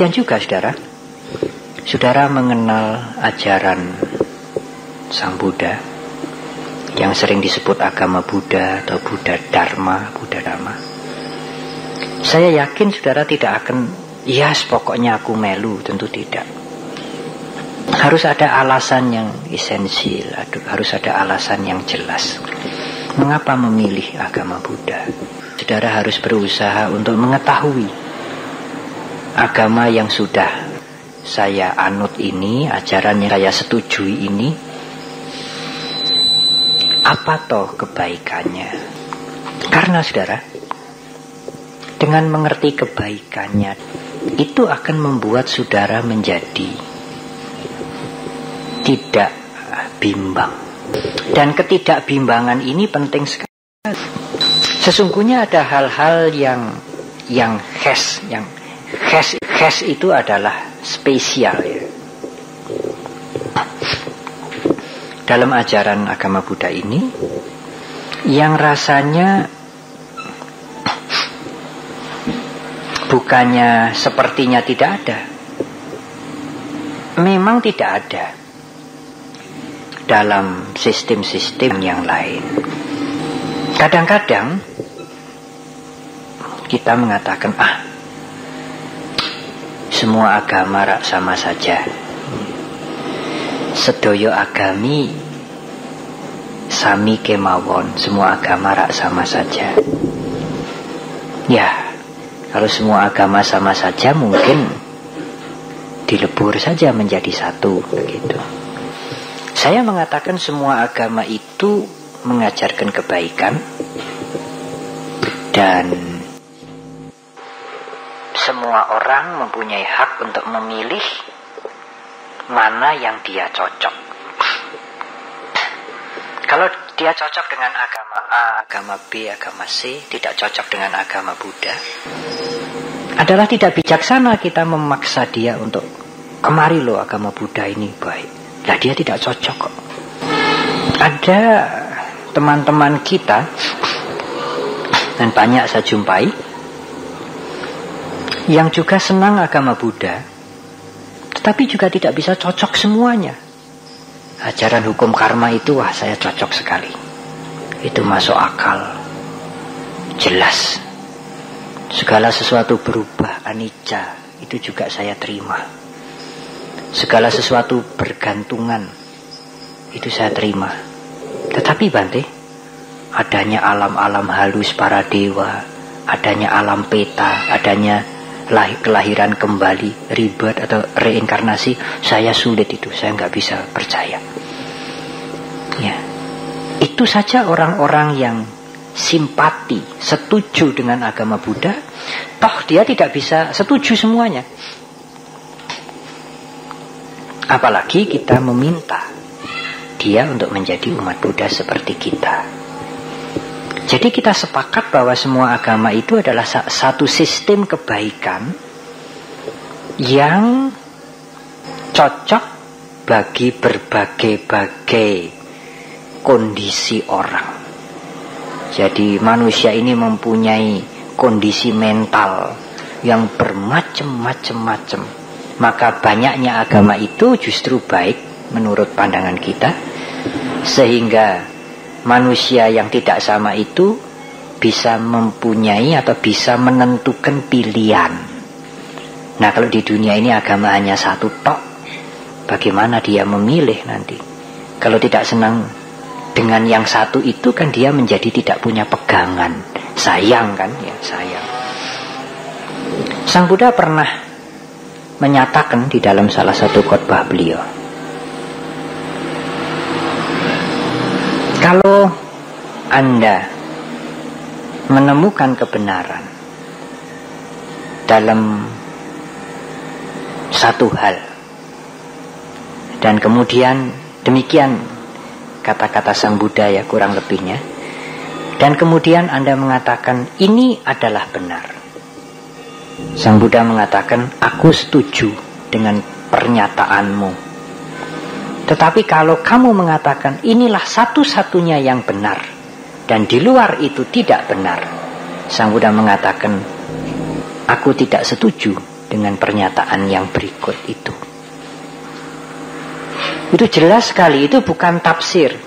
Demikian juga saudara, saudara mengenal ajaran Sang Buddha yang sering disebut agama Buddha atau Buddha Dharma, Buddha Dharma. Saya yakin saudara tidak akan, ya yes, pokoknya aku melu, tentu tidak. Harus ada alasan yang esensial, harus ada alasan yang jelas. Mengapa memilih agama Buddha? Saudara harus berusaha untuk mengetahui agama yang sudah saya anut ini, ajaran yang saya setujui ini, apa toh kebaikannya? Karena saudara, dengan mengerti kebaikannya, itu akan membuat saudara menjadi tidak bimbang. Dan ketidakbimbangan ini penting sekali. Sesungguhnya ada hal-hal yang yang khas, yang khas khas itu adalah spesial ya. Dalam ajaran agama Buddha ini yang rasanya bukannya sepertinya tidak ada. Memang tidak ada dalam sistem-sistem yang lain. Kadang-kadang kita mengatakan ah semua agama rak sama saja. Sedoyo agami sami kemawon, semua agama rak sama saja. Ya, kalau semua agama sama saja mungkin dilebur saja menjadi satu begitu. Saya mengatakan semua agama itu mengajarkan kebaikan dan semua orang mempunyai hak untuk memilih mana yang dia cocok. Kalau dia cocok dengan agama A, agama B, agama C, tidak cocok dengan agama Buddha, adalah tidak bijaksana kita memaksa dia untuk kemari loh agama Buddha ini baik. Nah dia tidak cocok kok. Ada teman-teman kita dan banyak saya jumpai yang juga senang agama Buddha, tetapi juga tidak bisa cocok semuanya. Ajaran hukum karma itu wah saya cocok sekali. Itu masuk akal. Jelas. Segala sesuatu berubah, anicca, itu juga saya terima. Segala sesuatu bergantungan, itu saya terima. Tetapi Bante, adanya alam-alam halus para dewa, adanya alam peta, adanya kelahiran kembali, ribet atau reinkarnasi, saya sulit itu, saya nggak bisa percaya. Ya, itu saja orang-orang yang simpati, setuju dengan agama Buddha, toh dia tidak bisa setuju semuanya. Apalagi kita meminta dia untuk menjadi umat Buddha seperti kita. Jadi kita sepakat bahwa semua agama itu adalah satu sistem kebaikan yang cocok bagi berbagai-bagai kondisi orang. Jadi manusia ini mempunyai kondisi mental yang bermacam-macam-macam. Maka banyaknya agama itu justru baik menurut pandangan kita. Sehingga manusia yang tidak sama itu bisa mempunyai atau bisa menentukan pilihan. Nah kalau di dunia ini agama hanya satu tok, bagaimana dia memilih nanti? Kalau tidak senang dengan yang satu itu kan dia menjadi tidak punya pegangan. Sayang kan ya, sayang. Sang Buddha pernah menyatakan di dalam salah satu khotbah beliau, Kalau Anda menemukan kebenaran dalam satu hal dan kemudian demikian kata-kata Sang Buddha ya kurang lebihnya dan kemudian Anda mengatakan ini adalah benar Sang Buddha mengatakan aku setuju dengan pernyataanmu tetapi kalau kamu mengatakan inilah satu-satunya yang benar dan di luar itu tidak benar, Sang Buddha mengatakan, aku tidak setuju dengan pernyataan yang berikut itu. Itu jelas sekali, itu bukan tafsir,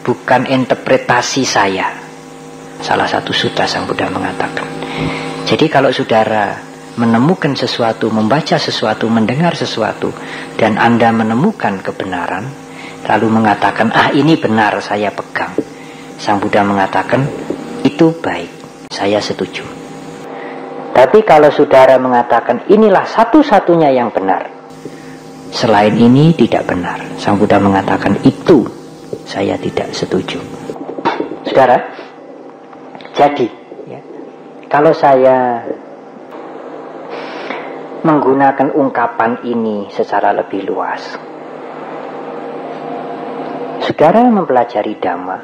bukan interpretasi saya. Salah satu sutra Sang Buddha mengatakan. Jadi kalau saudara menemukan sesuatu, membaca sesuatu, mendengar sesuatu, dan Anda menemukan kebenaran, lalu mengatakan, ah ini benar, saya pegang. Sang Buddha mengatakan, itu baik, saya setuju. Tapi kalau saudara mengatakan inilah satu-satunya yang benar, selain ini tidak benar. Sang Buddha mengatakan itu saya tidak setuju. Saudara, jadi ya, kalau saya menggunakan ungkapan ini secara lebih luas, saudara mempelajari dhamma,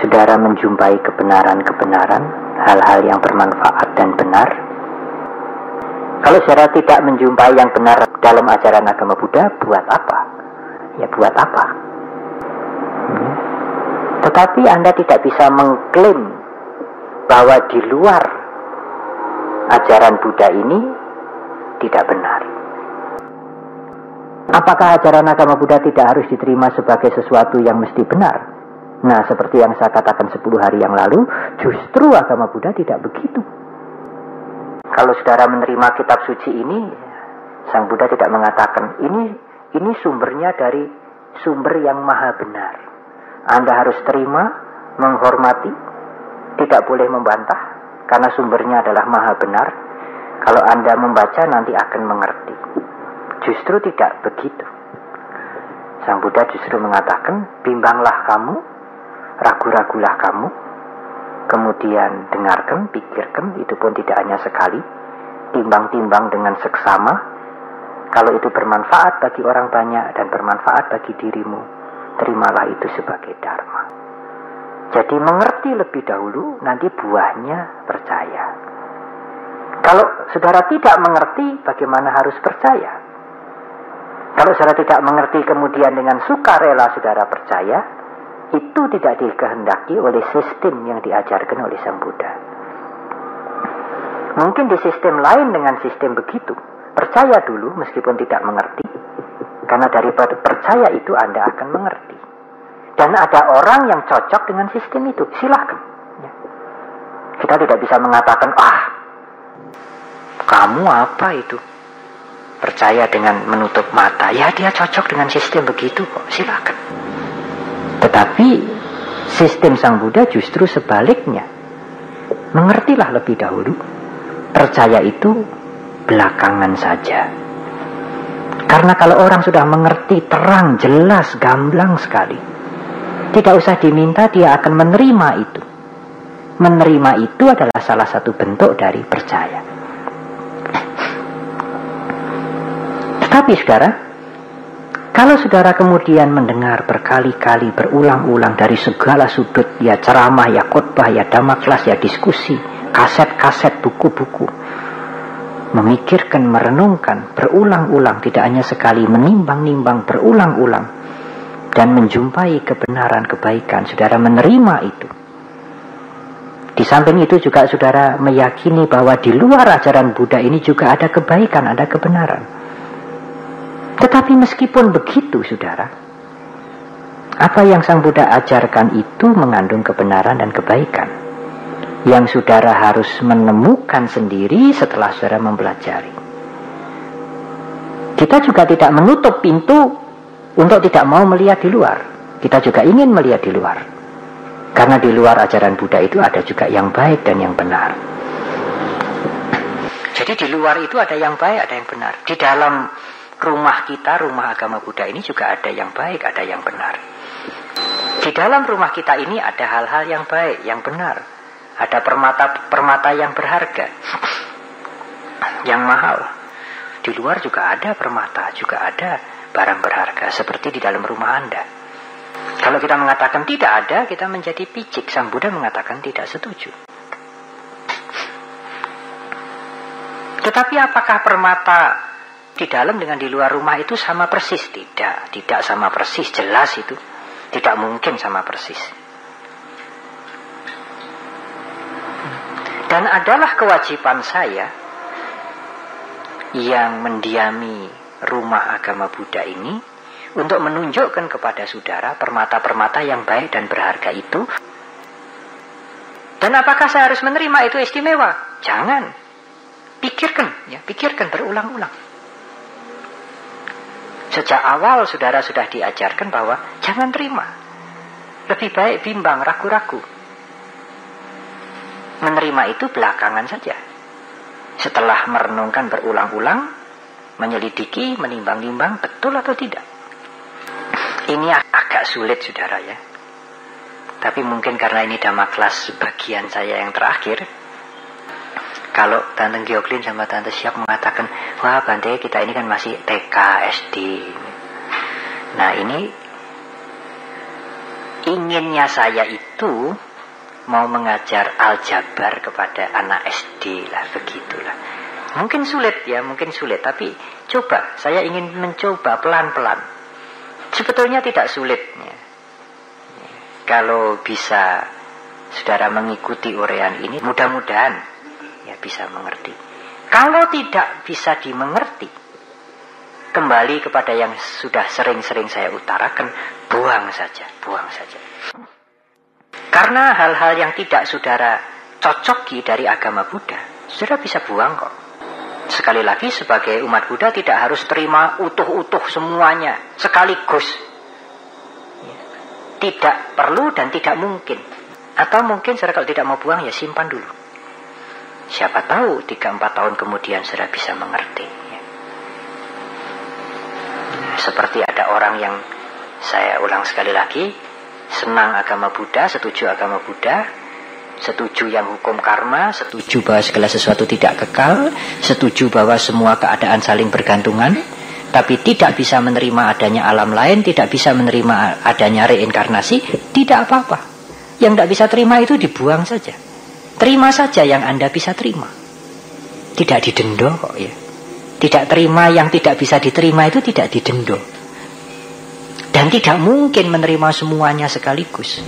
saudara menjumpai kebenaran-kebenaran hal-hal yang bermanfaat dan benar. Kalau saudara tidak menjumpai yang benar dalam ajaran agama Buddha, buat apa? Ya buat apa? Hmm. Tetapi Anda tidak bisa mengklaim bahwa di luar ajaran Buddha ini tidak benar. Apakah ajaran agama Buddha tidak harus diterima sebagai sesuatu yang mesti benar? Nah, seperti yang saya katakan 10 hari yang lalu, justru agama Buddha tidak begitu. Kalau saudara menerima kitab suci ini, Sang Buddha tidak mengatakan ini ini sumbernya dari sumber yang maha benar. Anda harus terima, menghormati, tidak boleh membantah karena sumbernya adalah maha benar. Kalau Anda membaca nanti akan mengerti. Justru tidak begitu. Sang Buddha justru mengatakan, bimbanglah kamu ragu-ragulah kamu, kemudian dengarkan, pikirkan, itu pun tidak hanya sekali, timbang-timbang dengan seksama, kalau itu bermanfaat bagi orang banyak dan bermanfaat bagi dirimu, terimalah itu sebagai dharma. Jadi mengerti lebih dahulu, nanti buahnya percaya. Kalau saudara tidak mengerti, bagaimana harus percaya? Kalau saudara tidak mengerti kemudian dengan suka rela saudara percaya, itu tidak dikehendaki oleh sistem yang diajarkan oleh Sang Buddha. Mungkin di sistem lain dengan sistem begitu. Percaya dulu meskipun tidak mengerti. Karena dari percaya itu Anda akan mengerti. Dan ada orang yang cocok dengan sistem itu. Silahkan. Ya. Kita tidak bisa mengatakan, ah, kamu apa itu? Percaya dengan menutup mata. Ya dia cocok dengan sistem begitu kok. Silahkan. Tetapi sistem Sang Buddha justru sebaliknya. Mengertilah lebih dahulu. Percaya itu belakangan saja. Karena kalau orang sudah mengerti terang, jelas, gamblang sekali. Tidak usah diminta, dia akan menerima itu. Menerima itu adalah salah satu bentuk dari percaya. Tetapi saudara, kalau saudara kemudian mendengar berkali-kali berulang-ulang dari segala sudut, ya ceramah, ya khotbah, ya dhamma kelas, ya diskusi, kaset-kaset, buku-buku, memikirkan, merenungkan, berulang-ulang, tidak hanya sekali, menimbang-nimbang, berulang-ulang, dan menjumpai kebenaran, kebaikan, saudara menerima itu. Di samping itu juga saudara meyakini bahwa di luar ajaran Buddha ini juga ada kebaikan, ada kebenaran. Tetapi meskipun begitu, saudara, apa yang Sang Buddha ajarkan itu mengandung kebenaran dan kebaikan. Yang saudara harus menemukan sendiri setelah saudara mempelajari. Kita juga tidak menutup pintu untuk tidak mau melihat di luar. Kita juga ingin melihat di luar. Karena di luar ajaran Buddha itu ada juga yang baik dan yang benar. Jadi di luar itu ada yang baik, ada yang benar. Di dalam rumah kita, rumah agama Buddha ini juga ada yang baik, ada yang benar. Di dalam rumah kita ini ada hal-hal yang baik, yang benar. Ada permata-permata yang berharga, yang mahal. Di luar juga ada permata, juga ada barang berharga, seperti di dalam rumah Anda. Kalau kita mengatakan tidak ada, kita menjadi picik. Sang Buddha mengatakan tidak setuju. Tetapi apakah permata di dalam dengan di luar rumah itu sama persis tidak tidak sama persis jelas itu tidak mungkin sama persis Dan adalah kewajiban saya yang mendiami rumah agama Buddha ini untuk menunjukkan kepada saudara permata-permata yang baik dan berharga itu. Dan apakah saya harus menerima itu istimewa? Jangan. Pikirkan, ya, pikirkan berulang-ulang. Sejak awal saudara sudah diajarkan bahwa jangan terima. Lebih baik bimbang, ragu-ragu. Menerima itu belakangan saja. Setelah merenungkan berulang-ulang, menyelidiki, menimbang-nimbang, betul atau tidak. Ini agak sulit saudara ya. Tapi mungkin karena ini dhamma kelas bagian saya yang terakhir, kalau Tante Gioklin sama Tante Siap mengatakan, wah Bante kita ini kan masih TK, SD. Nah ini inginnya saya itu mau mengajar aljabar kepada anak SD lah begitulah. Mungkin sulit ya, mungkin sulit. Tapi coba, saya ingin mencoba pelan-pelan. Sebetulnya tidak sulit. Ya. Kalau bisa saudara mengikuti urean ini, mudah-mudahan ya bisa mengerti. Kalau tidak bisa dimengerti, kembali kepada yang sudah sering-sering saya utarakan, buang saja, buang saja. Karena hal-hal yang tidak saudara cocoki dari agama Buddha, saudara bisa buang kok. Sekali lagi sebagai umat Buddha tidak harus terima utuh-utuh semuanya sekaligus. Tidak perlu dan tidak mungkin. Atau mungkin saudara kalau tidak mau buang ya simpan dulu. Siapa tahu 3-4 tahun kemudian saudara bisa mengerti. Seperti ada orang yang saya ulang sekali lagi, senang agama Buddha, setuju agama Buddha, setuju yang hukum karma, setuju bahwa segala sesuatu tidak kekal, setuju bahwa semua keadaan saling bergantungan, tapi tidak bisa menerima adanya alam lain, tidak bisa menerima adanya reinkarnasi, tidak apa-apa. Yang tidak bisa terima itu dibuang saja. Terima saja yang Anda bisa terima. Tidak didendo kok ya. Tidak terima yang tidak bisa diterima itu tidak didendo. Dan tidak mungkin menerima semuanya sekaligus.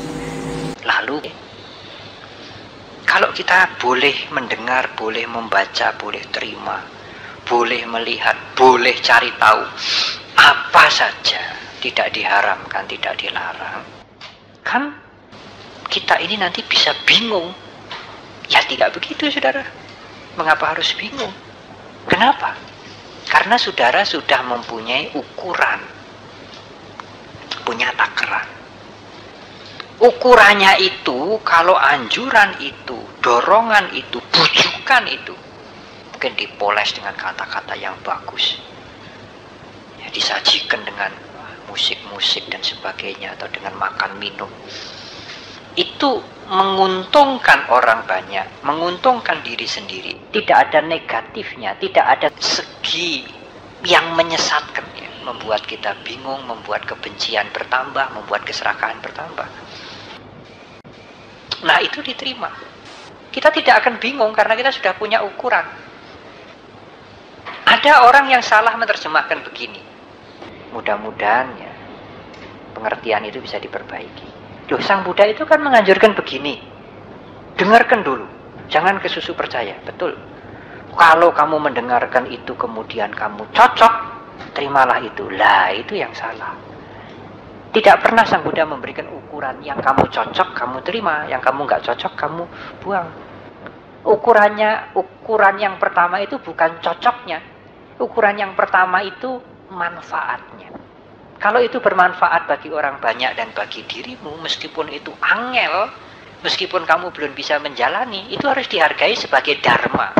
Lalu kalau kita boleh mendengar, boleh membaca, boleh terima, boleh melihat, boleh cari tahu apa saja, tidak diharamkan, tidak dilarang. Kan kita ini nanti bisa bingung. Ya tidak begitu saudara. Mengapa harus bingung? Kenapa? Karena saudara sudah mempunyai ukuran. Punya takaran. Ukurannya itu, kalau anjuran itu, dorongan itu, bujukan itu, mungkin dipoles dengan kata-kata yang bagus. Ya, disajikan dengan musik-musik dan sebagainya, atau dengan makan minum. Itu menguntungkan orang banyak, menguntungkan diri sendiri. Tidak ada negatifnya, tidak ada segi yang menyesatkan ya, membuat kita bingung, membuat kebencian bertambah, membuat keserakahan bertambah. Nah itu diterima. Kita tidak akan bingung karena kita sudah punya ukuran. Ada orang yang salah menerjemahkan begini. Mudah-mudahan ya pengertian itu bisa diperbaiki. Loh Sang Buddha itu kan menganjurkan begini. Dengarkan dulu. Jangan kesusu percaya. Betul. Kalau kamu mendengarkan itu kemudian kamu cocok, terimalah itu. Lah itu yang salah. Tidak pernah Sang Buddha memberikan ukuran yang kamu cocok, kamu terima, yang kamu nggak cocok, kamu buang. Ukurannya, ukuran yang pertama itu bukan cocoknya. Ukuran yang pertama itu manfaatnya. Kalau itu bermanfaat bagi orang banyak dan bagi dirimu, meskipun itu angel, meskipun kamu belum bisa menjalani, itu harus dihargai sebagai dharma.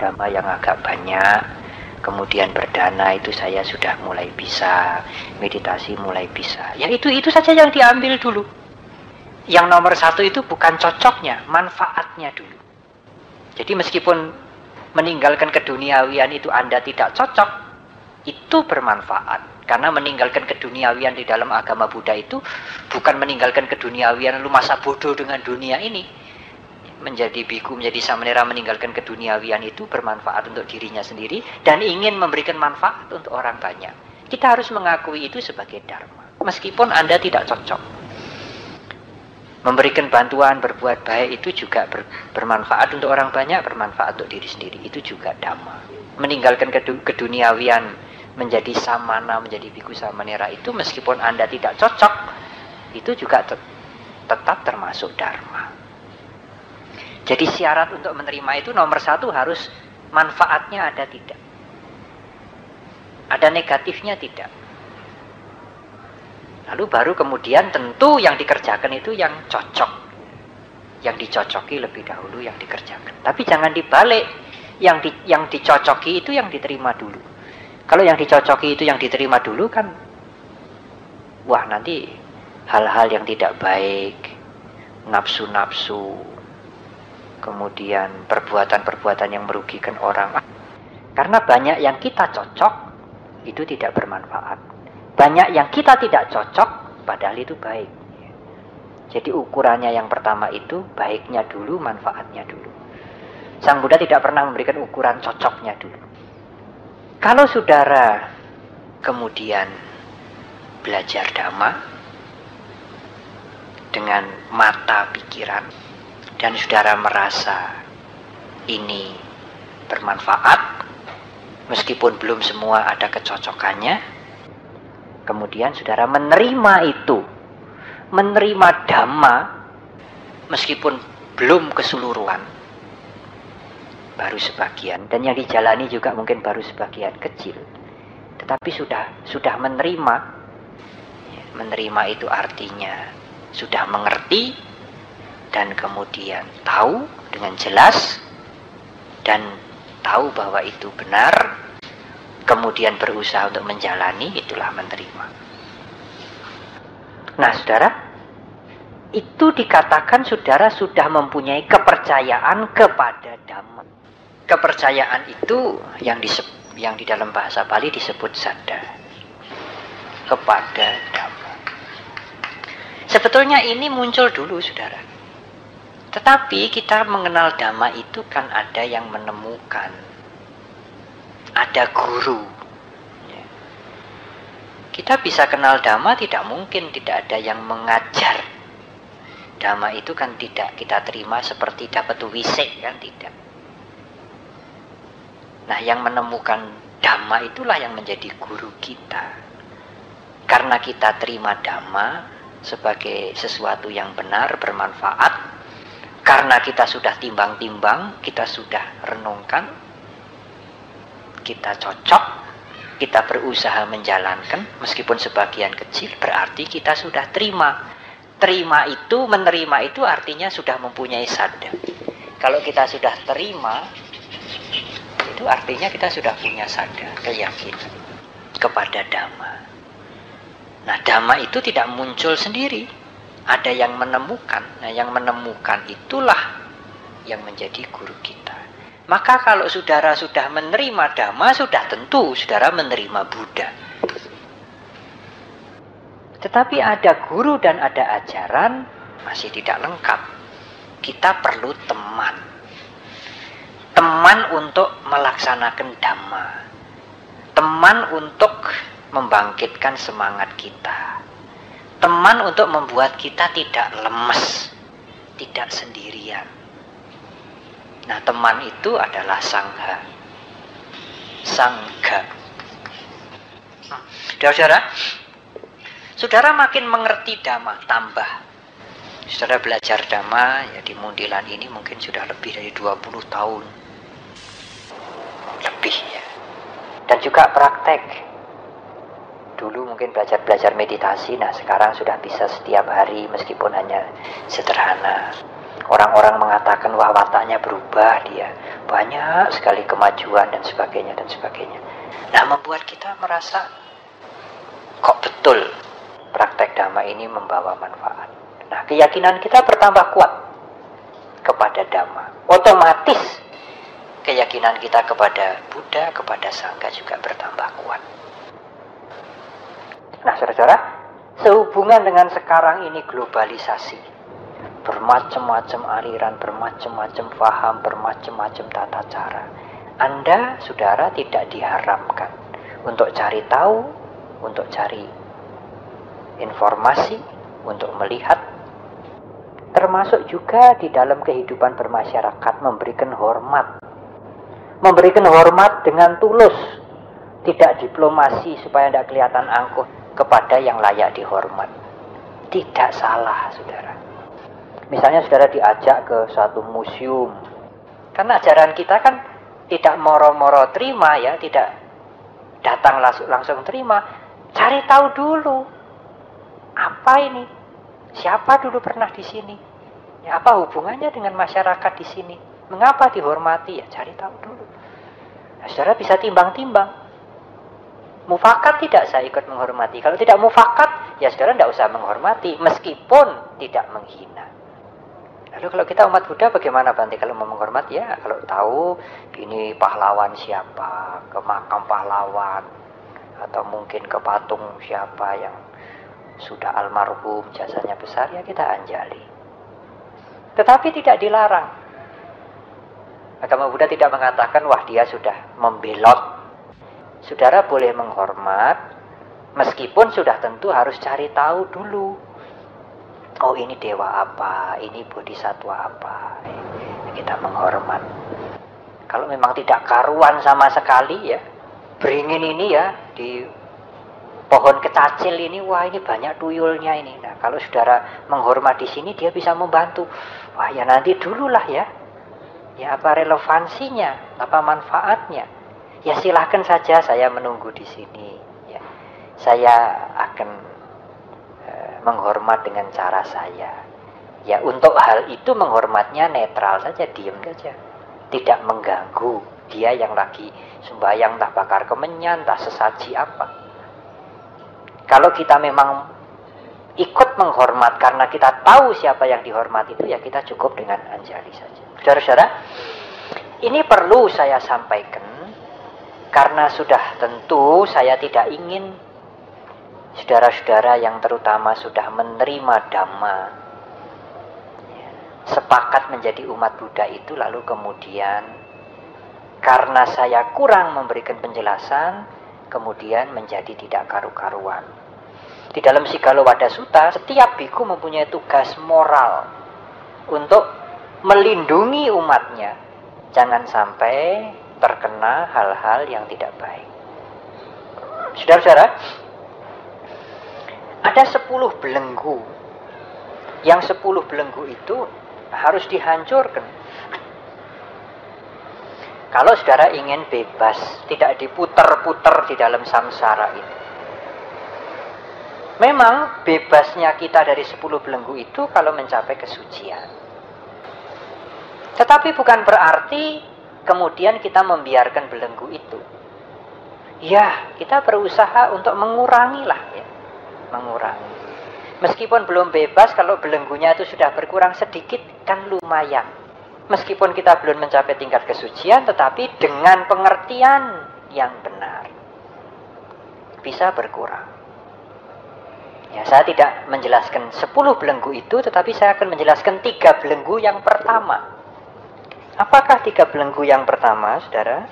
Dharma yang agak banyak, kemudian berdana itu saya sudah mulai bisa meditasi mulai bisa. Ya itu itu saja yang diambil dulu. Yang nomor satu itu bukan cocoknya manfaatnya dulu. Jadi meskipun meninggalkan keduniawian itu anda tidak cocok itu bermanfaat. Karena meninggalkan keduniawian di dalam agama Buddha itu bukan meninggalkan keduniawian lu masa bodoh dengan dunia ini menjadi biku, menjadi samanera meninggalkan keduniawian itu bermanfaat untuk dirinya sendiri dan ingin memberikan manfaat untuk orang banyak. Kita harus mengakui itu sebagai dharma. Meskipun Anda tidak cocok. Memberikan bantuan, berbuat baik itu juga ber, bermanfaat untuk orang banyak, bermanfaat untuk diri sendiri. Itu juga dhamma. Meninggalkan keduniawian, menjadi samana, menjadi biku samanera itu meskipun Anda tidak cocok, itu juga te tetap termasuk dharma. Jadi syarat untuk menerima itu nomor satu harus manfaatnya ada tidak. Ada negatifnya tidak. Lalu baru kemudian tentu yang dikerjakan itu yang cocok. Yang dicocoki lebih dahulu yang dikerjakan. Tapi jangan dibalik. Yang di, yang dicocoki itu yang diterima dulu. Kalau yang dicocoki itu yang diterima dulu kan wah nanti hal-hal yang tidak baik, nafsu-nafsu, kemudian perbuatan-perbuatan yang merugikan orang. Karena banyak yang kita cocok itu tidak bermanfaat. Banyak yang kita tidak cocok, padahal itu baik. Jadi ukurannya yang pertama itu baiknya dulu, manfaatnya dulu. Sang Buddha tidak pernah memberikan ukuran cocoknya dulu. Kalau saudara kemudian belajar dhamma dengan mata pikiran dan saudara merasa ini bermanfaat meskipun belum semua ada kecocokannya Kemudian saudara menerima itu. Menerima dhamma meskipun belum keseluruhan. Baru sebagian. Dan yang dijalani juga mungkin baru sebagian kecil. Tetapi sudah sudah menerima. Menerima itu artinya sudah mengerti dan kemudian tahu dengan jelas dan tahu bahwa itu benar kemudian berusaha untuk menjalani, itulah menerima. Nah, saudara, itu dikatakan saudara sudah mempunyai kepercayaan kepada Dhamma. Kepercayaan itu yang disebut, yang di dalam bahasa Bali disebut sada kepada Dhamma. Sebetulnya ini muncul dulu, saudara. Tetapi kita mengenal Dhamma itu kan ada yang menemukan ada guru. Ya. Kita bisa kenal dhamma tidak mungkin tidak ada yang mengajar. Dhamma itu kan tidak kita terima seperti dapat wisik kan tidak. Nah yang menemukan dhamma itulah yang menjadi guru kita. Karena kita terima dhamma sebagai sesuatu yang benar, bermanfaat. Karena kita sudah timbang-timbang, kita sudah renungkan, kita cocok, kita berusaha menjalankan, meskipun sebagian kecil, berarti kita sudah terima. Terima itu, menerima itu artinya sudah mempunyai sadar. Kalau kita sudah terima, itu artinya kita sudah punya sadar, keyakinan kepada dhamma. Nah, dhamma itu tidak muncul sendiri. Ada yang menemukan. Nah, yang menemukan itulah yang menjadi guru kita. Maka kalau saudara sudah menerima dhamma, sudah tentu saudara menerima Buddha. Tetapi ada guru dan ada ajaran masih tidak lengkap. Kita perlu teman. Teman untuk melaksanakan dhamma. Teman untuk membangkitkan semangat kita. Teman untuk membuat kita tidak lemes, tidak sendirian Nah teman itu adalah sangha. Sangga. Saudara-saudara, saudara makin mengerti dhamma, tambah. Saudara belajar dhamma ya di Mundilan ini mungkin sudah lebih dari 20 tahun. Lebih ya. Dan juga praktek. Dulu mungkin belajar-belajar meditasi, nah sekarang sudah bisa setiap hari meskipun hanya sederhana Orang-orang mengatakan wah wataknya berubah dia. Banyak sekali kemajuan dan sebagainya dan sebagainya. Nah membuat kita merasa kok betul praktek dhamma ini membawa manfaat. Nah keyakinan kita bertambah kuat kepada dhamma. Otomatis keyakinan kita kepada Buddha, kepada Sangha juga bertambah kuat. Nah saudara-saudara, sehubungan dengan sekarang ini globalisasi, bermacam-macam aliran, bermacam-macam faham, bermacam-macam tata cara. Anda, saudara, tidak diharamkan untuk cari tahu, untuk cari informasi, untuk melihat. termasuk juga di dalam kehidupan bermasyarakat memberikan hormat. Memberikan hormat dengan tulus, tidak diplomasi supaya tidak kelihatan angkuh kepada yang layak dihormat. Tidak salah, saudara. Misalnya saudara diajak ke suatu museum. Karena ajaran kita kan tidak moro-moro terima ya, tidak datang langsung, langsung terima. Cari tahu dulu. Apa ini? Siapa dulu pernah di sini? Ya, apa hubungannya dengan masyarakat di sini? Mengapa dihormati? Ya cari tahu dulu. Nah, saudara bisa timbang-timbang. Mufakat tidak saya ikut menghormati. Kalau tidak mufakat, ya saudara tidak usah menghormati. Meskipun tidak menghina. Lalu kalau kita umat Buddha bagaimana Bante kalau mau menghormati ya kalau tahu ini pahlawan siapa ke makam pahlawan atau mungkin ke patung siapa yang sudah almarhum jasanya besar ya kita anjali. Tetapi tidak dilarang. Agama Buddha tidak mengatakan wah dia sudah membelot. Saudara boleh menghormat meskipun sudah tentu harus cari tahu dulu oh ini dewa apa, ini bodhisatwa apa. Kita menghormat. Kalau memang tidak karuan sama sekali ya, beringin ini ya di pohon kecacil ini, wah ini banyak tuyulnya ini. Nah kalau saudara menghormat di sini dia bisa membantu. Wah ya nanti dululah ya. Ya apa relevansinya, apa manfaatnya? Ya silahkan saja saya menunggu di sini. Ya, saya akan menghormat dengan cara saya. Ya untuk hal itu menghormatnya netral saja, diam saja. Tidak mengganggu dia yang lagi sembahyang tak bakar kemenyan, tak sesaji apa. Kalau kita memang ikut menghormat karena kita tahu siapa yang dihormat itu ya kita cukup dengan anjali saja. Saudara-saudara, ini perlu saya sampaikan karena sudah tentu saya tidak ingin saudara-saudara yang terutama sudah menerima dhamma sepakat menjadi umat Buddha itu lalu kemudian karena saya kurang memberikan penjelasan kemudian menjadi tidak karu-karuan. Di dalam Sigalo Wada Sutta setiap biku mempunyai tugas moral untuk melindungi umatnya. Jangan sampai terkena hal-hal yang tidak baik saudara-saudara ada sepuluh belenggu. Yang sepuluh belenggu itu harus dihancurkan. Kalau saudara ingin bebas, tidak diputar-putar di dalam samsara ini. Memang bebasnya kita dari sepuluh belenggu itu kalau mencapai kesucian. Tetapi bukan berarti kemudian kita membiarkan belenggu itu. Ya, kita berusaha untuk mengurangi lah ya mengurangi. Meskipun belum bebas, kalau belenggunya itu sudah berkurang sedikit, kan lumayan. Meskipun kita belum mencapai tingkat kesucian, tetapi dengan pengertian yang benar. Bisa berkurang. Ya, saya tidak menjelaskan 10 belenggu itu, tetapi saya akan menjelaskan tiga belenggu yang pertama. Apakah tiga belenggu yang pertama, saudara?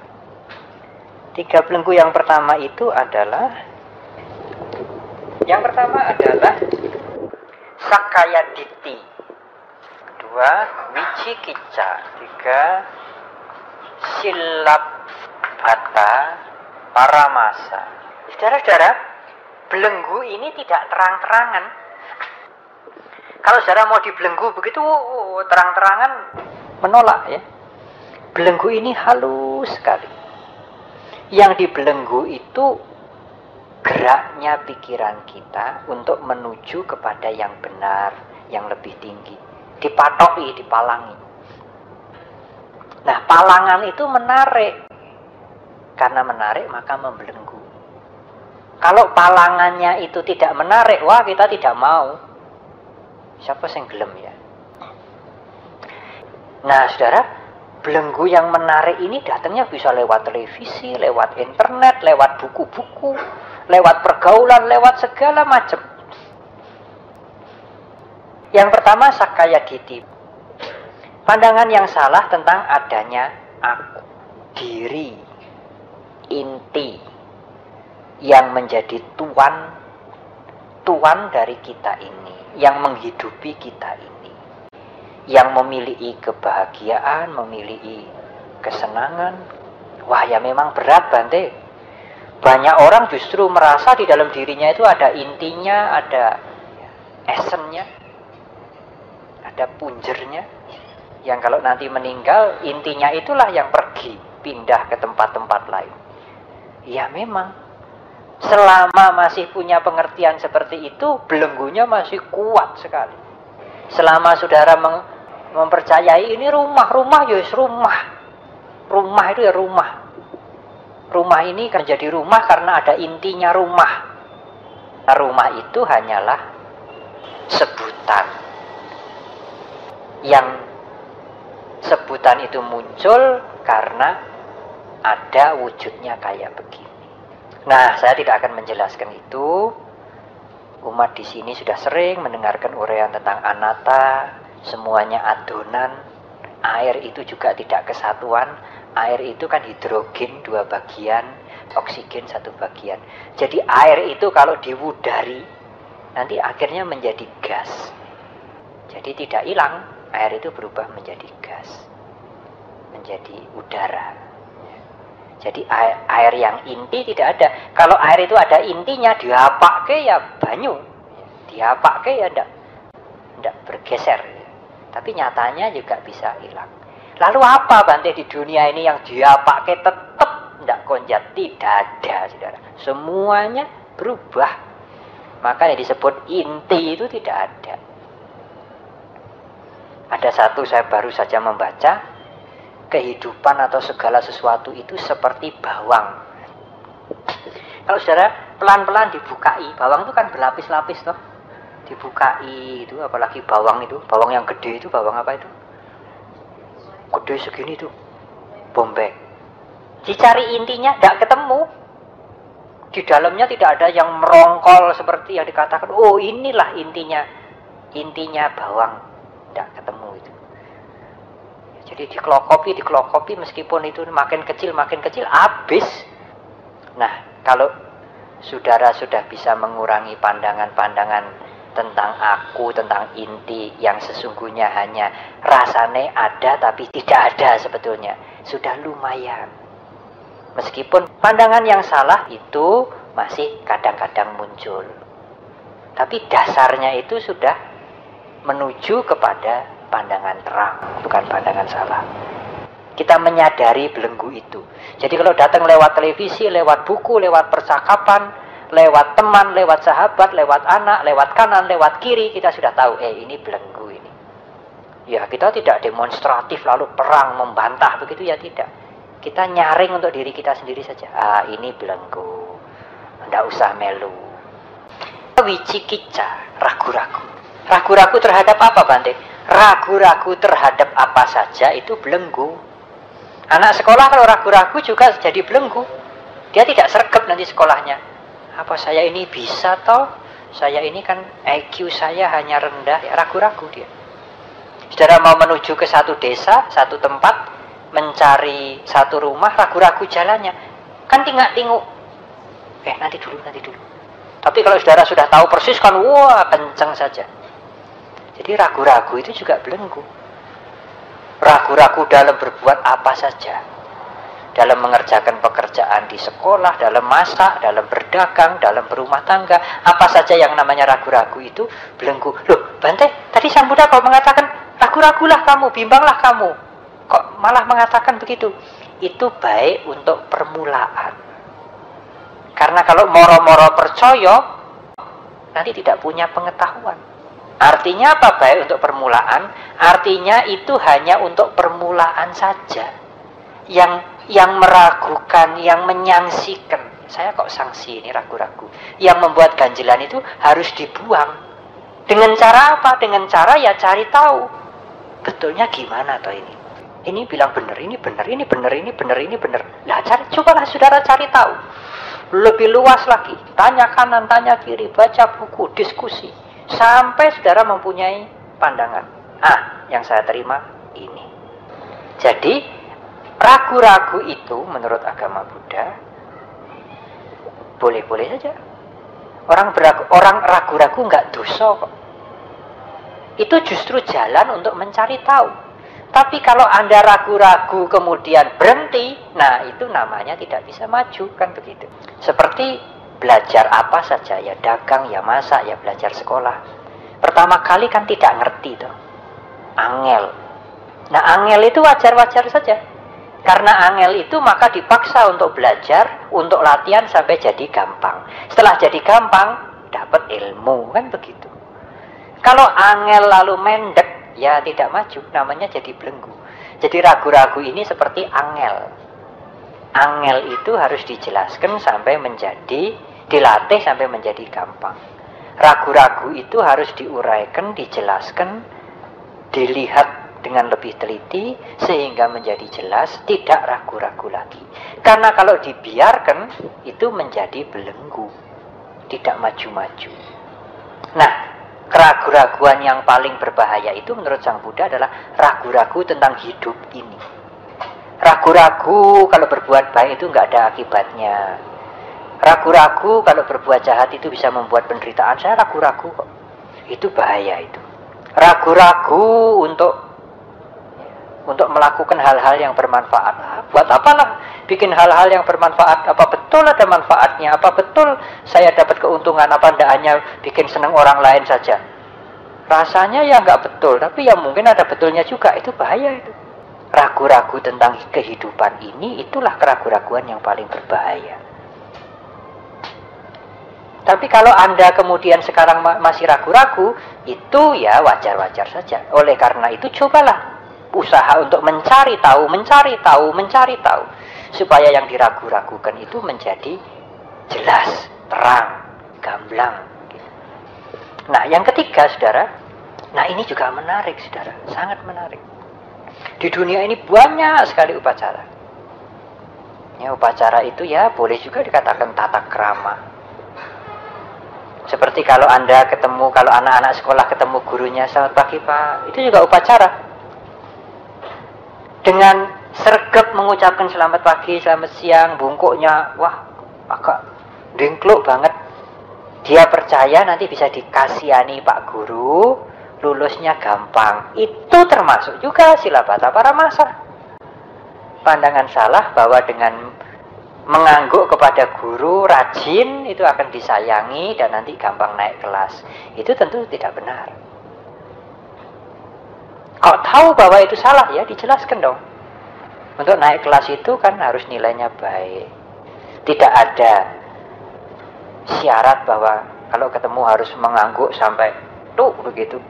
Tiga belenggu yang pertama itu adalah yang pertama adalah Sakaya Diti. Dua, Wicikica. Tiga, Silap Bata Paramasa. Saudara-saudara, belenggu ini tidak terang-terangan. Kalau saudara mau dibelenggu begitu terang-terangan menolak ya. Belenggu ini halus sekali. Yang dibelenggu itu geraknya pikiran kita untuk menuju kepada yang benar, yang lebih tinggi. Dipatoki, dipalangi. Nah, palangan itu menarik. Karena menarik maka membelenggu. Kalau palangannya itu tidak menarik, wah kita tidak mau. Siapa yang gelem ya? Nah, saudara, belenggu yang menarik ini datangnya bisa lewat televisi, lewat internet, lewat buku-buku, lewat pergaulan, lewat segala macam. Yang pertama sakaya giti. Pandangan yang salah tentang adanya aku, diri, inti yang menjadi tuan tuan dari kita ini, yang menghidupi kita ini. Yang memiliki kebahagiaan, memiliki kesenangan. Wah ya memang berat Bante. Banyak orang justru merasa di dalam dirinya itu ada intinya, ada esennya, ada punjernya. Yang kalau nanti meninggal, intinya itulah yang pergi, pindah ke tempat-tempat lain. Ya memang, selama masih punya pengertian seperti itu, belenggunya masih kuat sekali. Selama saudara meng mempercayai ini rumah, rumah ya rumah. Rumah itu ya rumah. Rumah ini kan jadi rumah karena ada intinya rumah. Nah, rumah itu hanyalah sebutan yang sebutan itu muncul karena ada wujudnya kayak begini. Nah, saya tidak akan menjelaskan itu. Umat di sini sudah sering mendengarkan uraian tentang anata, semuanya adonan, air itu juga tidak kesatuan, air itu kan hidrogen dua bagian, oksigen satu bagian. Jadi air itu kalau diwudari, nanti akhirnya menjadi gas. Jadi tidak hilang, air itu berubah menjadi gas, menjadi udara. Jadi air, air yang inti tidak ada. Kalau air itu ada intinya, diapake ya banyu. Diapake ya ndak, ndak bergeser. Tapi nyatanya juga bisa hilang. Lalu apa Bante di dunia ini yang diapake tetap ndak konjat? Tidak ada, saudara. Semuanya berubah. Maka yang disebut inti itu tidak ada. Ada satu saya baru saja membaca kehidupan atau segala sesuatu itu seperti bawang. Kalau saudara pelan-pelan dibukai, bawang itu kan berlapis-lapis toh. Dibukai itu, apalagi bawang itu, bawang yang gede itu, bawang apa itu? Gede segini tuh, bombay. Dicari intinya, tidak ketemu. Di dalamnya tidak ada yang merongkol seperti yang dikatakan, oh inilah intinya, intinya bawang. Tidak ketemu itu. Jadi dikelokopi, dikelokopi meskipun itu makin kecil, makin kecil, habis. Nah, kalau saudara sudah bisa mengurangi pandangan-pandangan tentang aku, tentang inti yang sesungguhnya hanya rasane ada tapi tidak ada sebetulnya. Sudah lumayan. Meskipun pandangan yang salah itu masih kadang-kadang muncul. Tapi dasarnya itu sudah menuju kepada pandangan terang, bukan pandangan salah. Kita menyadari belenggu itu. Jadi kalau datang lewat televisi, lewat buku, lewat percakapan, lewat teman, lewat sahabat, lewat anak, lewat kanan, lewat kiri, kita sudah tahu, eh ini belenggu ini. Ya kita tidak demonstratif lalu perang membantah begitu ya tidak. Kita nyaring untuk diri kita sendiri saja. Ah ini belenggu. Tidak usah melu. Wicikica, ragu-ragu. Ragu-ragu terhadap apa Bante? ragu-ragu terhadap apa saja itu belenggu. Anak sekolah kalau ragu-ragu juga jadi belenggu. Dia tidak sergap nanti sekolahnya. Apa saya ini bisa toh? Saya ini kan IQ saya hanya rendah, ya ragu-ragu dia. Saudara mau menuju ke satu desa, satu tempat, mencari satu rumah, ragu-ragu jalannya. Kan tinggal tinggu. Eh, nanti dulu, nanti dulu. Tapi kalau saudara sudah tahu persis kan, wah kenceng saja. Jadi ragu-ragu itu juga belenggu. Ragu-ragu dalam berbuat apa saja. Dalam mengerjakan pekerjaan di sekolah, dalam masak, dalam berdagang, dalam berumah tangga. Apa saja yang namanya ragu-ragu itu belenggu. Loh, Bante, tadi Sang Buddha kok mengatakan, ragu-ragulah kamu, bimbanglah kamu. Kok malah mengatakan begitu? Itu baik untuk permulaan. Karena kalau moro-moro percaya, nanti tidak punya pengetahuan. Artinya apa baik untuk permulaan? Artinya itu hanya untuk permulaan saja. Yang yang meragukan, yang menyangsikan. Saya kok sanksi ini ragu-ragu. Yang membuat ganjilan itu harus dibuang. Dengan cara apa? Dengan cara ya cari tahu. Betulnya gimana toh ini? Ini bilang benar, ini benar, ini benar, ini benar, ini benar. Lah cari, cobalah saudara cari tahu. Lebih luas lagi. Tanya kanan, tanya kiri, baca buku, diskusi Sampai saudara mempunyai pandangan. Ah, yang saya terima ini. Jadi, ragu-ragu itu menurut agama Buddha boleh-boleh saja. Orang beragu, orang ragu-ragu nggak dosa kok. itu justru jalan untuk mencari tahu. Tapi kalau Anda ragu-ragu kemudian berhenti, nah itu namanya tidak bisa maju, kan begitu. Seperti belajar apa saja, ya dagang, ya masak, ya belajar sekolah. Pertama kali kan tidak ngerti tuh. Angel. Nah angel itu wajar-wajar saja. Karena angel itu maka dipaksa untuk belajar, untuk latihan sampai jadi gampang. Setelah jadi gampang, dapat ilmu, kan begitu. Kalau angel lalu mendek, ya tidak maju, namanya jadi belenggu. Jadi ragu-ragu ini seperti angel. Angel itu harus dijelaskan sampai menjadi, dilatih sampai menjadi gampang. Ragu-ragu itu harus diuraikan, dijelaskan, dilihat dengan lebih teliti sehingga menjadi jelas, tidak ragu-ragu lagi. Karena kalau dibiarkan itu menjadi belenggu, tidak maju-maju. Nah, keraguan-raguan yang paling berbahaya itu menurut Sang Buddha adalah ragu-ragu tentang hidup ini. Ragu-ragu kalau berbuat baik itu nggak ada akibatnya. Ragu-ragu kalau berbuat jahat itu bisa membuat penderitaan. Saya ragu-ragu kok. Itu bahaya itu. Ragu-ragu untuk untuk melakukan hal-hal yang bermanfaat. Buat apa lah bikin hal-hal yang bermanfaat? Apa betul ada manfaatnya? Apa betul saya dapat keuntungan? Apa tidak hanya bikin senang orang lain saja? Rasanya ya nggak betul, tapi ya mungkin ada betulnya juga. Itu bahaya itu. Ragu-ragu tentang kehidupan ini, itulah keraguan-raguan yang paling berbahaya. Tapi kalau Anda kemudian sekarang masih ragu-ragu, itu ya wajar-wajar saja. Oleh karena itu cobalah usaha untuk mencari tahu, mencari tahu, mencari tahu. Supaya yang diragu-ragukan itu menjadi jelas, terang, gamblang. Nah, yang ketiga, saudara, nah ini juga menarik, saudara, sangat menarik. Di dunia ini banyak sekali upacara. Ya, upacara itu ya boleh juga dikatakan tata krama. Seperti kalau Anda ketemu, kalau anak-anak sekolah ketemu gurunya, selamat pagi Pak, itu juga upacara dengan sergap mengucapkan selamat pagi, selamat siang, bungkuknya, wah agak dengkluk banget. Dia percaya nanti bisa dikasihani Pak Guru, lulusnya gampang. Itu termasuk juga sila bata para masa. Pandangan salah bahwa dengan mengangguk kepada guru rajin itu akan disayangi dan nanti gampang naik kelas. Itu tentu tidak benar. Kau tahu bahwa itu salah ya dijelaskan dong. Untuk naik kelas itu kan harus nilainya baik. Tidak ada syarat bahwa kalau ketemu harus mengangguk sampai tuh begitu.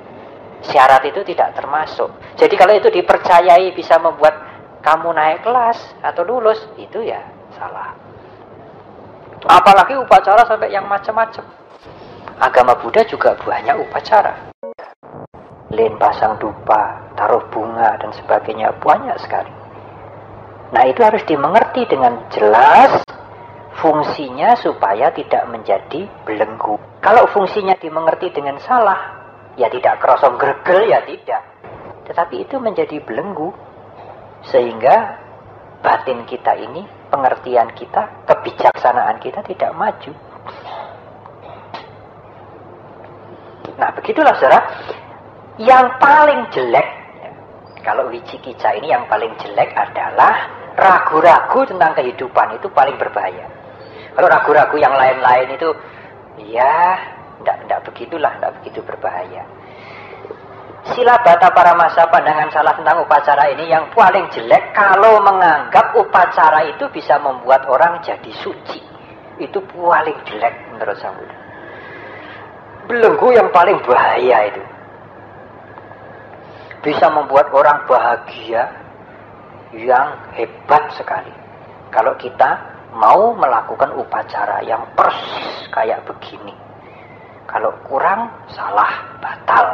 Syarat itu tidak termasuk. Jadi kalau itu dipercayai bisa membuat kamu naik kelas atau lulus, itu ya salah. Apalagi upacara sampai yang macam-macam. Agama Buddha juga banyak upacara lin pasang dupa, taruh bunga dan sebagainya banyak sekali. Nah itu harus dimengerti dengan jelas fungsinya supaya tidak menjadi belenggu. Kalau fungsinya dimengerti dengan salah, ya tidak kerosong gregel ya tidak. Tetapi itu menjadi belenggu sehingga batin kita ini, pengertian kita, kebijaksanaan kita tidak maju. Nah begitulah saudara, yang paling jelek, kalau Wicikica ini yang paling jelek adalah ragu-ragu tentang kehidupan itu paling berbahaya. Kalau ragu-ragu yang lain-lain itu, ya, tidak begitulah, tidak begitu berbahaya. Sila bata para masa pandangan salah tentang upacara ini yang paling jelek kalau menganggap upacara itu bisa membuat orang jadi suci. Itu paling jelek menurut saya. Belenggu yang paling bahaya itu bisa membuat orang bahagia yang hebat sekali. Kalau kita mau melakukan upacara yang persis kayak begini. Kalau kurang, salah, batal.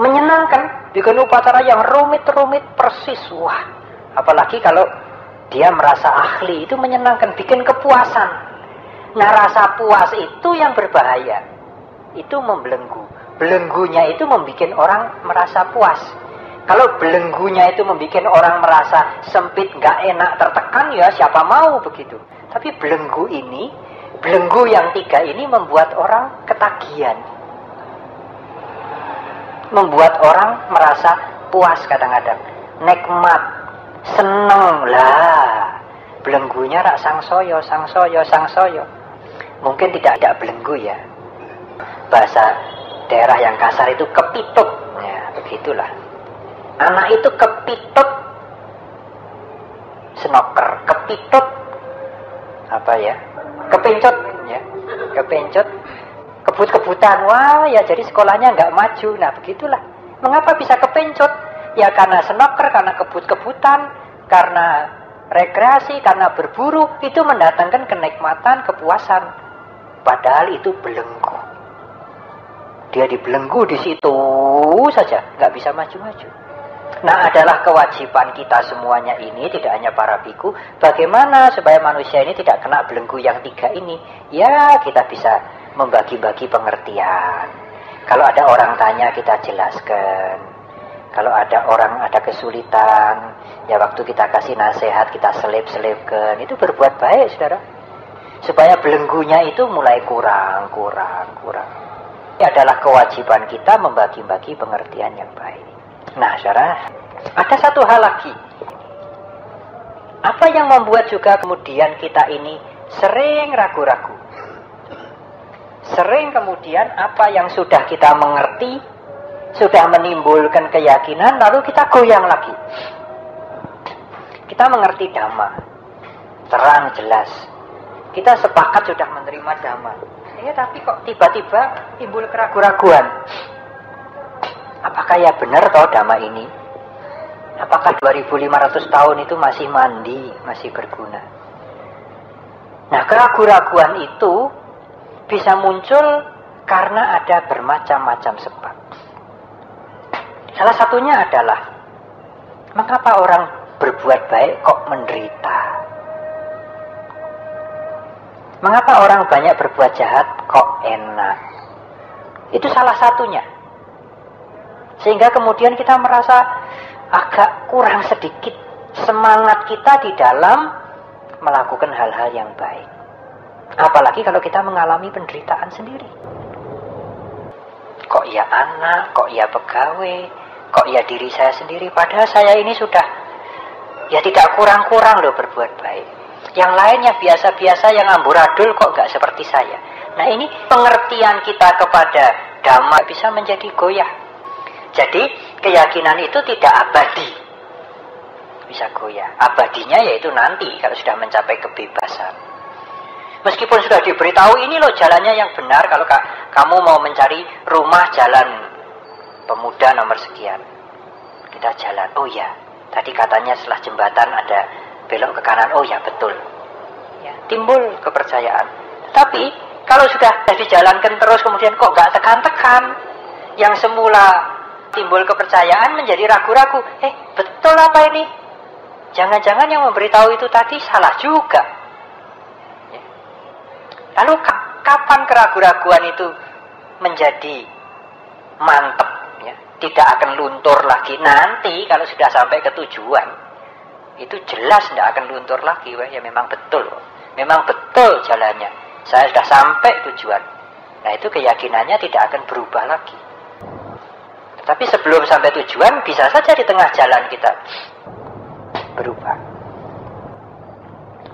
Menyenangkan, bikin upacara yang rumit-rumit persis. Wah, apalagi kalau dia merasa ahli, itu menyenangkan, bikin kepuasan. Nah, rasa puas itu yang berbahaya. Itu membelenggu belenggunya itu membuat orang merasa puas. Kalau belenggunya itu membuat orang merasa sempit, nggak enak, tertekan, ya siapa mau begitu. Tapi belenggu ini, belenggu yang tiga ini membuat orang ketagihan. membuat orang merasa puas kadang-kadang, nikmat, seneng lah. Belenggunya rak sang soyo, sang soyo, sang soyo. Mungkin tidak ada belenggu ya. Bahasa daerah yang kasar itu kepitut. Ya, begitulah. Anak itu kepitut senoker, kepitut apa ya? Kepencut ya. Kepencut kebut-kebutan. Wah, ya jadi sekolahnya nggak maju. Nah, begitulah. Mengapa bisa kepencut? Ya karena senoker, karena kebut-kebutan, karena rekreasi, karena berburu, itu mendatangkan kenikmatan, kepuasan. Padahal itu belenggu. Dia dibelenggu di situ saja, nggak bisa maju-maju. Nah adalah kewajiban kita semuanya ini, tidak hanya para biku, bagaimana supaya manusia ini tidak kena belenggu yang tiga ini. Ya kita bisa membagi-bagi pengertian. Kalau ada orang tanya kita jelaskan. Kalau ada orang ada kesulitan, ya waktu kita kasih nasihat kita selip-selipkan. Itu berbuat baik, saudara. Supaya belenggunya itu mulai kurang, kurang, kurang. Adalah kewajiban kita membagi-bagi pengertian yang baik. Nah, saudara, ada satu hal lagi. Apa yang membuat juga kemudian kita ini sering ragu-ragu? Sering kemudian apa yang sudah kita mengerti, sudah menimbulkan keyakinan, lalu kita goyang lagi. Kita mengerti dhamma, terang jelas. Kita sepakat sudah menerima dhamma. Ya, tapi kok tiba-tiba timbul keraguan-raguan. Apakah ya benar toh dhamma ini? Apakah 2500 tahun itu masih mandi, masih berguna? Nah, keraguan-raguan itu bisa muncul karena ada bermacam-macam sebab. Salah satunya adalah mengapa orang berbuat baik kok menderita? Mengapa orang banyak berbuat jahat kok enak? Itu salah satunya. Sehingga kemudian kita merasa agak kurang sedikit semangat kita di dalam melakukan hal-hal yang baik. Apalagi kalau kita mengalami penderitaan sendiri. Kok ya anak, kok ya pegawai, kok ya diri saya sendiri. Padahal saya ini sudah ya tidak kurang-kurang loh berbuat baik. Yang lainnya biasa-biasa yang amburadul kok gak seperti saya. Nah ini pengertian kita kepada dhamma bisa menjadi goyah. Jadi keyakinan itu tidak abadi. Bisa goyah. Abadinya yaitu nanti kalau sudah mencapai kebebasan. Meskipun sudah diberitahu ini loh jalannya yang benar kalau kamu mau mencari rumah jalan pemuda nomor sekian. Kita jalan. Oh ya, tadi katanya setelah jembatan ada belok ke kanan. Oh ya, betul. Ya, timbul kepercayaan. Tapi kalau sudah dijalankan terus kemudian kok gak tekan-tekan, yang semula timbul kepercayaan menjadi ragu-ragu. Eh, betul apa ini? Jangan-jangan yang memberitahu itu tadi salah juga. Lalu kapan keraguan-raguan itu menjadi mantep ya? Tidak akan luntur lagi nanti kalau sudah sampai ke tujuan. Itu jelas tidak akan luntur lagi, wah. ya memang betul. Memang betul jalannya. Saya sudah sampai tujuan. Nah, itu keyakinannya tidak akan berubah lagi. Tapi sebelum sampai tujuan bisa saja di tengah jalan kita berubah.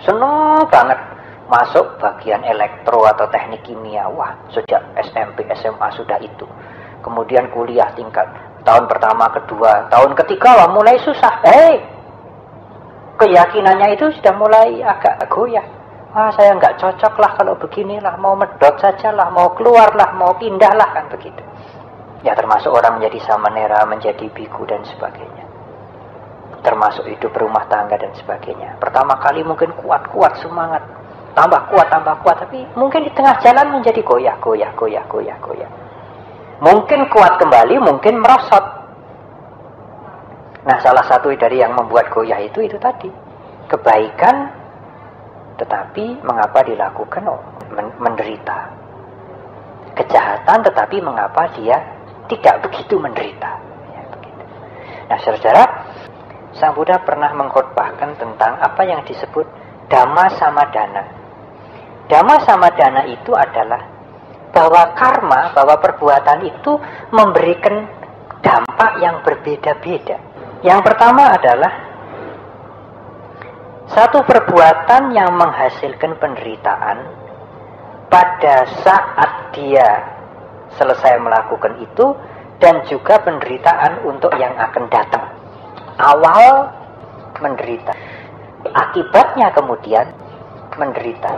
Seneng banget masuk bagian elektro atau teknik kimia wah sejak SMP SMA sudah itu kemudian kuliah tingkat tahun pertama kedua tahun ketiga wah mulai susah hey, keyakinannya itu sudah mulai agak goyah. Wah saya nggak cocok lah kalau beginilah mau medot saja lah mau keluar lah mau pindah lah kan begitu. Ya termasuk orang menjadi samanera menjadi biku dan sebagainya. Termasuk hidup rumah tangga dan sebagainya. Pertama kali mungkin kuat-kuat semangat. Tambah kuat, tambah kuat, tapi mungkin di tengah jalan menjadi goyah, goyah, goyah, goyah, goyah. Mungkin kuat kembali, mungkin merosot. Nah, salah satu dari yang membuat goyah itu itu tadi kebaikan, tetapi mengapa dilakukan oh, menderita? Kejahatan, tetapi mengapa dia tidak begitu menderita? Ya, begitu. Nah, saudara, Sang Buddha pernah mengkhotbahkan tentang apa yang disebut dhamma sama dana. Dhamma sama dana itu adalah bahwa karma, bahwa perbuatan itu memberikan dampak yang berbeda-beda. Yang pertama adalah satu perbuatan yang menghasilkan penderitaan pada saat dia selesai melakukan itu dan juga penderitaan untuk yang akan datang. Awal menderita, akibatnya kemudian menderita.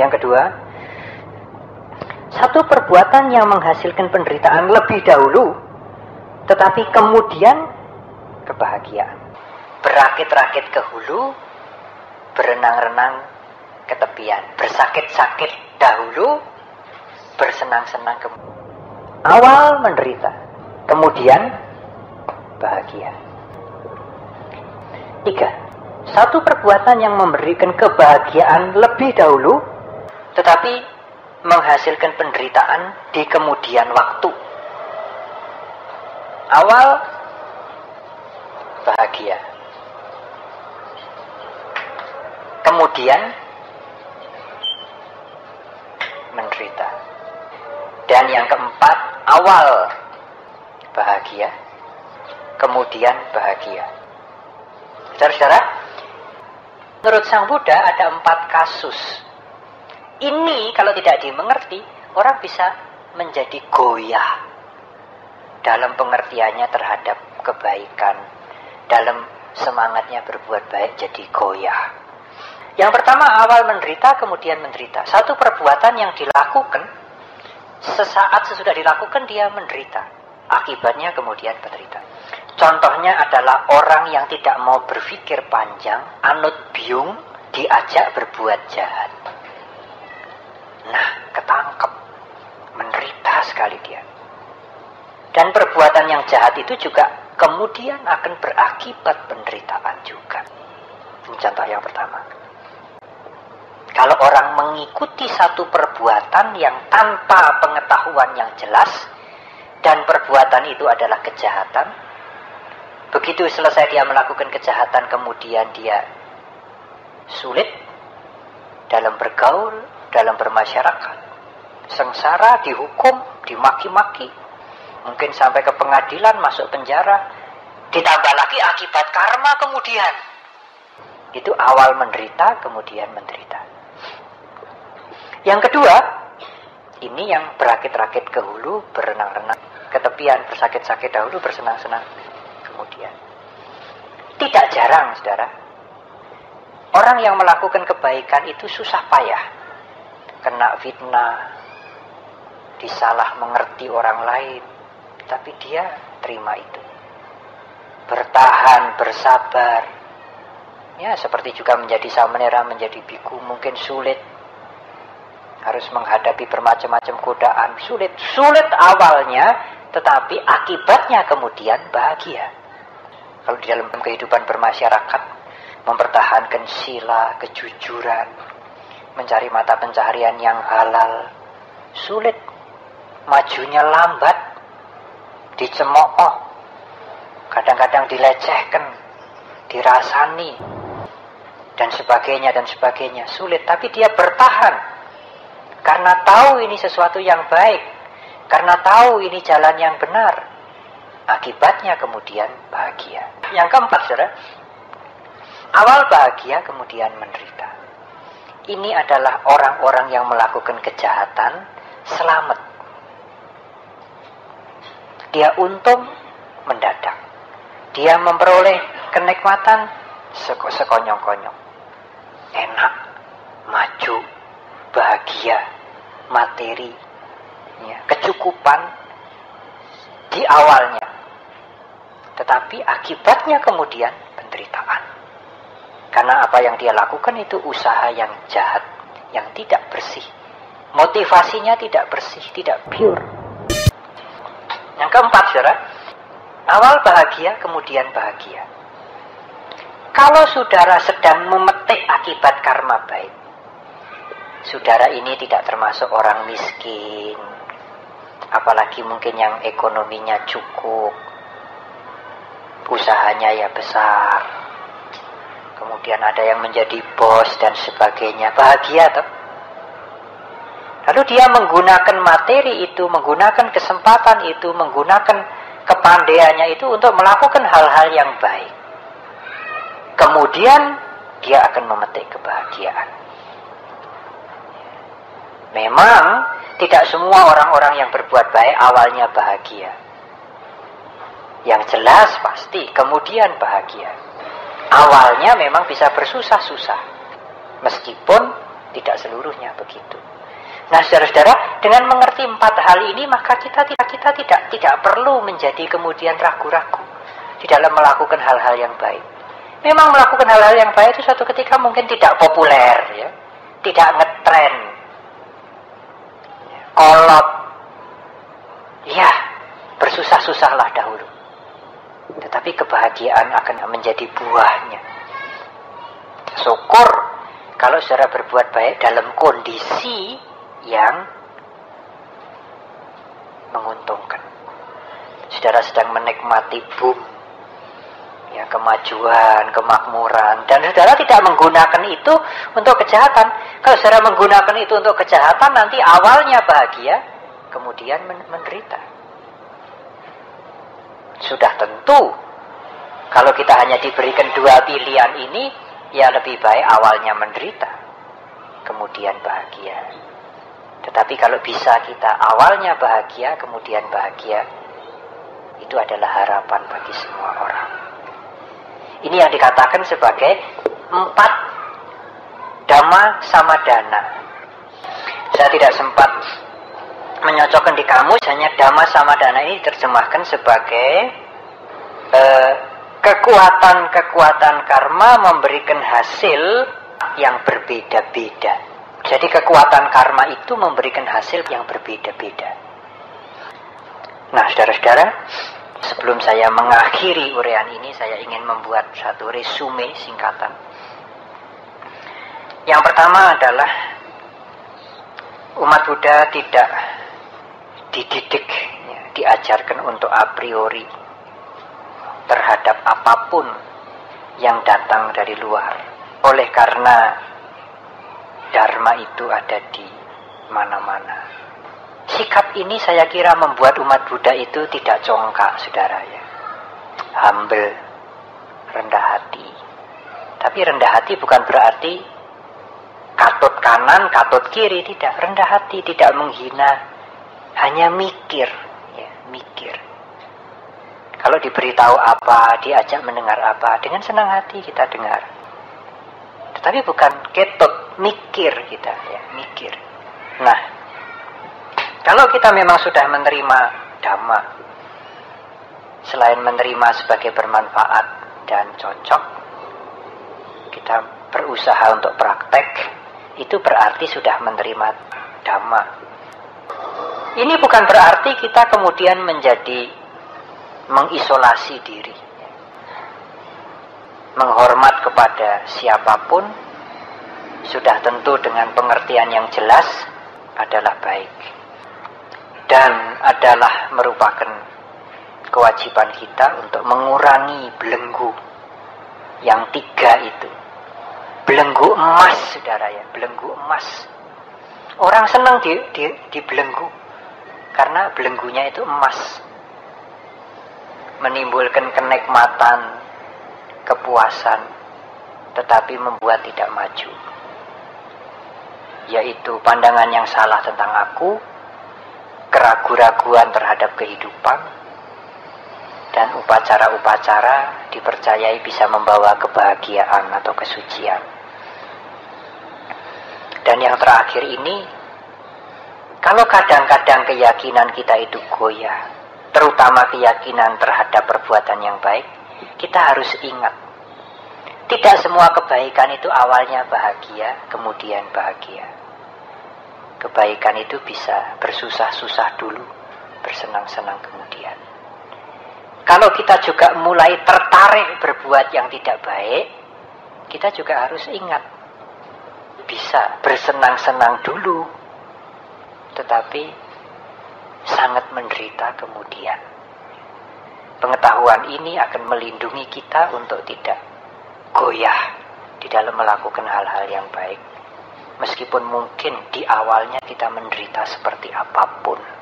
Yang kedua, satu perbuatan yang menghasilkan penderitaan lebih dahulu, tetapi kemudian kebahagiaan. Berakit-rakit ke hulu, berenang-renang ke tepian. Bersakit-sakit dahulu, bersenang-senang kemudian. Awal menderita, kemudian bahagia. Tiga, satu perbuatan yang memberikan kebahagiaan lebih dahulu, tetapi menghasilkan penderitaan di kemudian waktu. Awal bahagia, kemudian menderita. Dan yang keempat, awal bahagia, kemudian bahagia. Saudara-saudara, menurut Sang Buddha ada empat kasus. Ini kalau tidak dimengerti, orang bisa menjadi goyah dalam pengertiannya terhadap kebaikan, dalam semangatnya berbuat baik jadi goyah. Yang pertama awal menderita kemudian menderita. Satu perbuatan yang dilakukan sesaat sesudah dilakukan dia menderita. Akibatnya kemudian menderita. Contohnya adalah orang yang tidak mau berpikir panjang, anut biung, diajak berbuat jahat. Nah, ketangkep. Menderita sekali dia. Dan perbuatan yang jahat itu juga kemudian akan berakibat penderitaan juga. Ini contoh yang pertama. Kalau orang mengikuti satu perbuatan yang tanpa pengetahuan yang jelas, dan perbuatan itu adalah kejahatan, begitu selesai dia melakukan kejahatan, kemudian dia sulit dalam bergaul, dalam bermasyarakat, sengsara, dihukum, dimaki-maki, mungkin sampai ke pengadilan, masuk penjara, ditambah lagi akibat karma kemudian. Itu awal menderita, kemudian menderita. Yang kedua, ini yang berakit-rakit ke hulu, berenang-renang ke tepian, bersakit-sakit dahulu, bersenang-senang kemudian. Tidak jarang, saudara. Orang yang melakukan kebaikan itu susah payah. Kena fitnah, disalah mengerti orang lain, tapi dia terima itu. Bertahan, bersabar. Ya, seperti juga menjadi samanera, menjadi biku, mungkin sulit harus menghadapi bermacam-macam godaan sulit sulit awalnya tetapi akibatnya kemudian bahagia kalau di dalam kehidupan bermasyarakat mempertahankan sila kejujuran mencari mata pencaharian yang halal sulit majunya lambat dicemooh kadang-kadang dilecehkan dirasani dan sebagainya dan sebagainya sulit tapi dia bertahan karena tahu ini sesuatu yang baik. Karena tahu ini jalan yang benar. Akibatnya kemudian bahagia. Yang keempat, saudara. Awal bahagia kemudian menderita. Ini adalah orang-orang yang melakukan kejahatan selamat. Dia untung mendadak. Dia memperoleh kenikmatan sekonyong-konyong. Enak, maju, bahagia, materi, ya, kecukupan di awalnya. Tetapi akibatnya kemudian penderitaan. Karena apa yang dia lakukan itu usaha yang jahat, yang tidak bersih. Motivasinya tidak bersih, tidak pure. Yang keempat, saudara, awal bahagia, kemudian bahagia. Kalau saudara sedang memetik akibat karma baik, saudara ini tidak termasuk orang miskin, apalagi mungkin yang ekonominya cukup, usahanya ya besar, kemudian ada yang menjadi bos dan sebagainya, bahagia toh? Lalu dia menggunakan materi itu, menggunakan kesempatan itu, menggunakan kepandaiannya itu untuk melakukan hal-hal yang baik. Kemudian dia akan memetik kebahagiaan. Memang tidak semua orang-orang yang berbuat baik awalnya bahagia. Yang jelas pasti kemudian bahagia. Awalnya memang bisa bersusah-susah. Meskipun tidak seluruhnya begitu. Nah, saudara-saudara, dengan mengerti empat hal ini, maka kita tidak kita tidak tidak perlu menjadi kemudian ragu-ragu di dalam melakukan hal-hal yang baik. Memang melakukan hal-hal yang baik itu suatu ketika mungkin tidak populer, ya, tidak ngetren, kolot, ya bersusah-susahlah dahulu. Tetapi kebahagiaan akan menjadi buahnya. Syukur kalau saudara berbuat baik dalam kondisi yang menguntungkan. Saudara sedang menikmati boom, ya kemajuan, kemakmuran, dan saudara tidak menggunakan itu untuk kejahatan. Kalau saudara menggunakan itu untuk kejahatan, nanti awalnya bahagia, kemudian menderita. Sudah tentu, kalau kita hanya diberikan dua pilihan ini, ya lebih baik awalnya menderita, kemudian bahagia. Tetapi kalau bisa kita awalnya bahagia, kemudian bahagia, itu adalah harapan bagi semua orang. Ini yang dikatakan sebagai empat dhamma sama dana. Saya tidak sempat menyocokkan di kamus, hanya dhamma sama dana ini diterjemahkan sebagai eh, kekuatan-kekuatan karma memberikan hasil yang berbeda-beda. Jadi kekuatan karma itu memberikan hasil yang berbeda-beda. Nah, saudara-saudara, sebelum saya mengakhiri urean ini, saya ingin membuat satu resume singkatan. Yang pertama adalah umat Buddha tidak dididik, ya, diajarkan untuk a priori terhadap apa pun yang datang dari luar. Oleh karena Dharma itu ada di mana-mana. Sikap ini saya kira membuat umat Buddha itu tidak congkak, saudara ya. Humble, rendah hati. Tapi rendah hati bukan berarti katut kanan, katut kiri, tidak. Rendah hati, tidak menghina. Hanya mikir, ya, mikir. Kalau diberitahu apa, diajak mendengar apa, dengan senang hati kita dengar. Tetapi bukan ketut, mikir kita ya mikir. Nah kalau kita memang sudah menerima dhamma selain menerima sebagai bermanfaat dan cocok kita berusaha untuk praktek itu berarti sudah menerima dhamma. Ini bukan berarti kita kemudian menjadi mengisolasi diri menghormat kepada siapa pun sudah tentu dengan pengertian yang jelas adalah baik dan adalah merupakan kewajiban kita untuk mengurangi belenggu yang tiga itu. Belenggu emas saudara ya belenggu emas. Orang senang di, di, di belenggu karena belenggunya itu emas. Menimbulkan kenikmatan kepuasan tetapi membuat tidak maju yaitu pandangan yang salah tentang aku, keraguan-raguan terhadap kehidupan, dan upacara-upacara dipercayai bisa membawa kebahagiaan atau kesucian. Dan yang terakhir ini, kalau kadang-kadang keyakinan kita itu goyah, terutama keyakinan terhadap perbuatan yang baik, kita harus ingat tidak semua kebaikan itu awalnya bahagia, kemudian bahagia. Kebaikan itu bisa bersusah-susah dulu, bersenang-senang kemudian. Kalau kita juga mulai tertarik berbuat yang tidak baik, kita juga harus ingat bisa bersenang-senang dulu, tetapi sangat menderita kemudian. Pengetahuan ini akan melindungi kita untuk tidak goyah di dalam melakukan hal-hal yang baik. Meskipun mungkin di awalnya kita menderita seperti apa pun.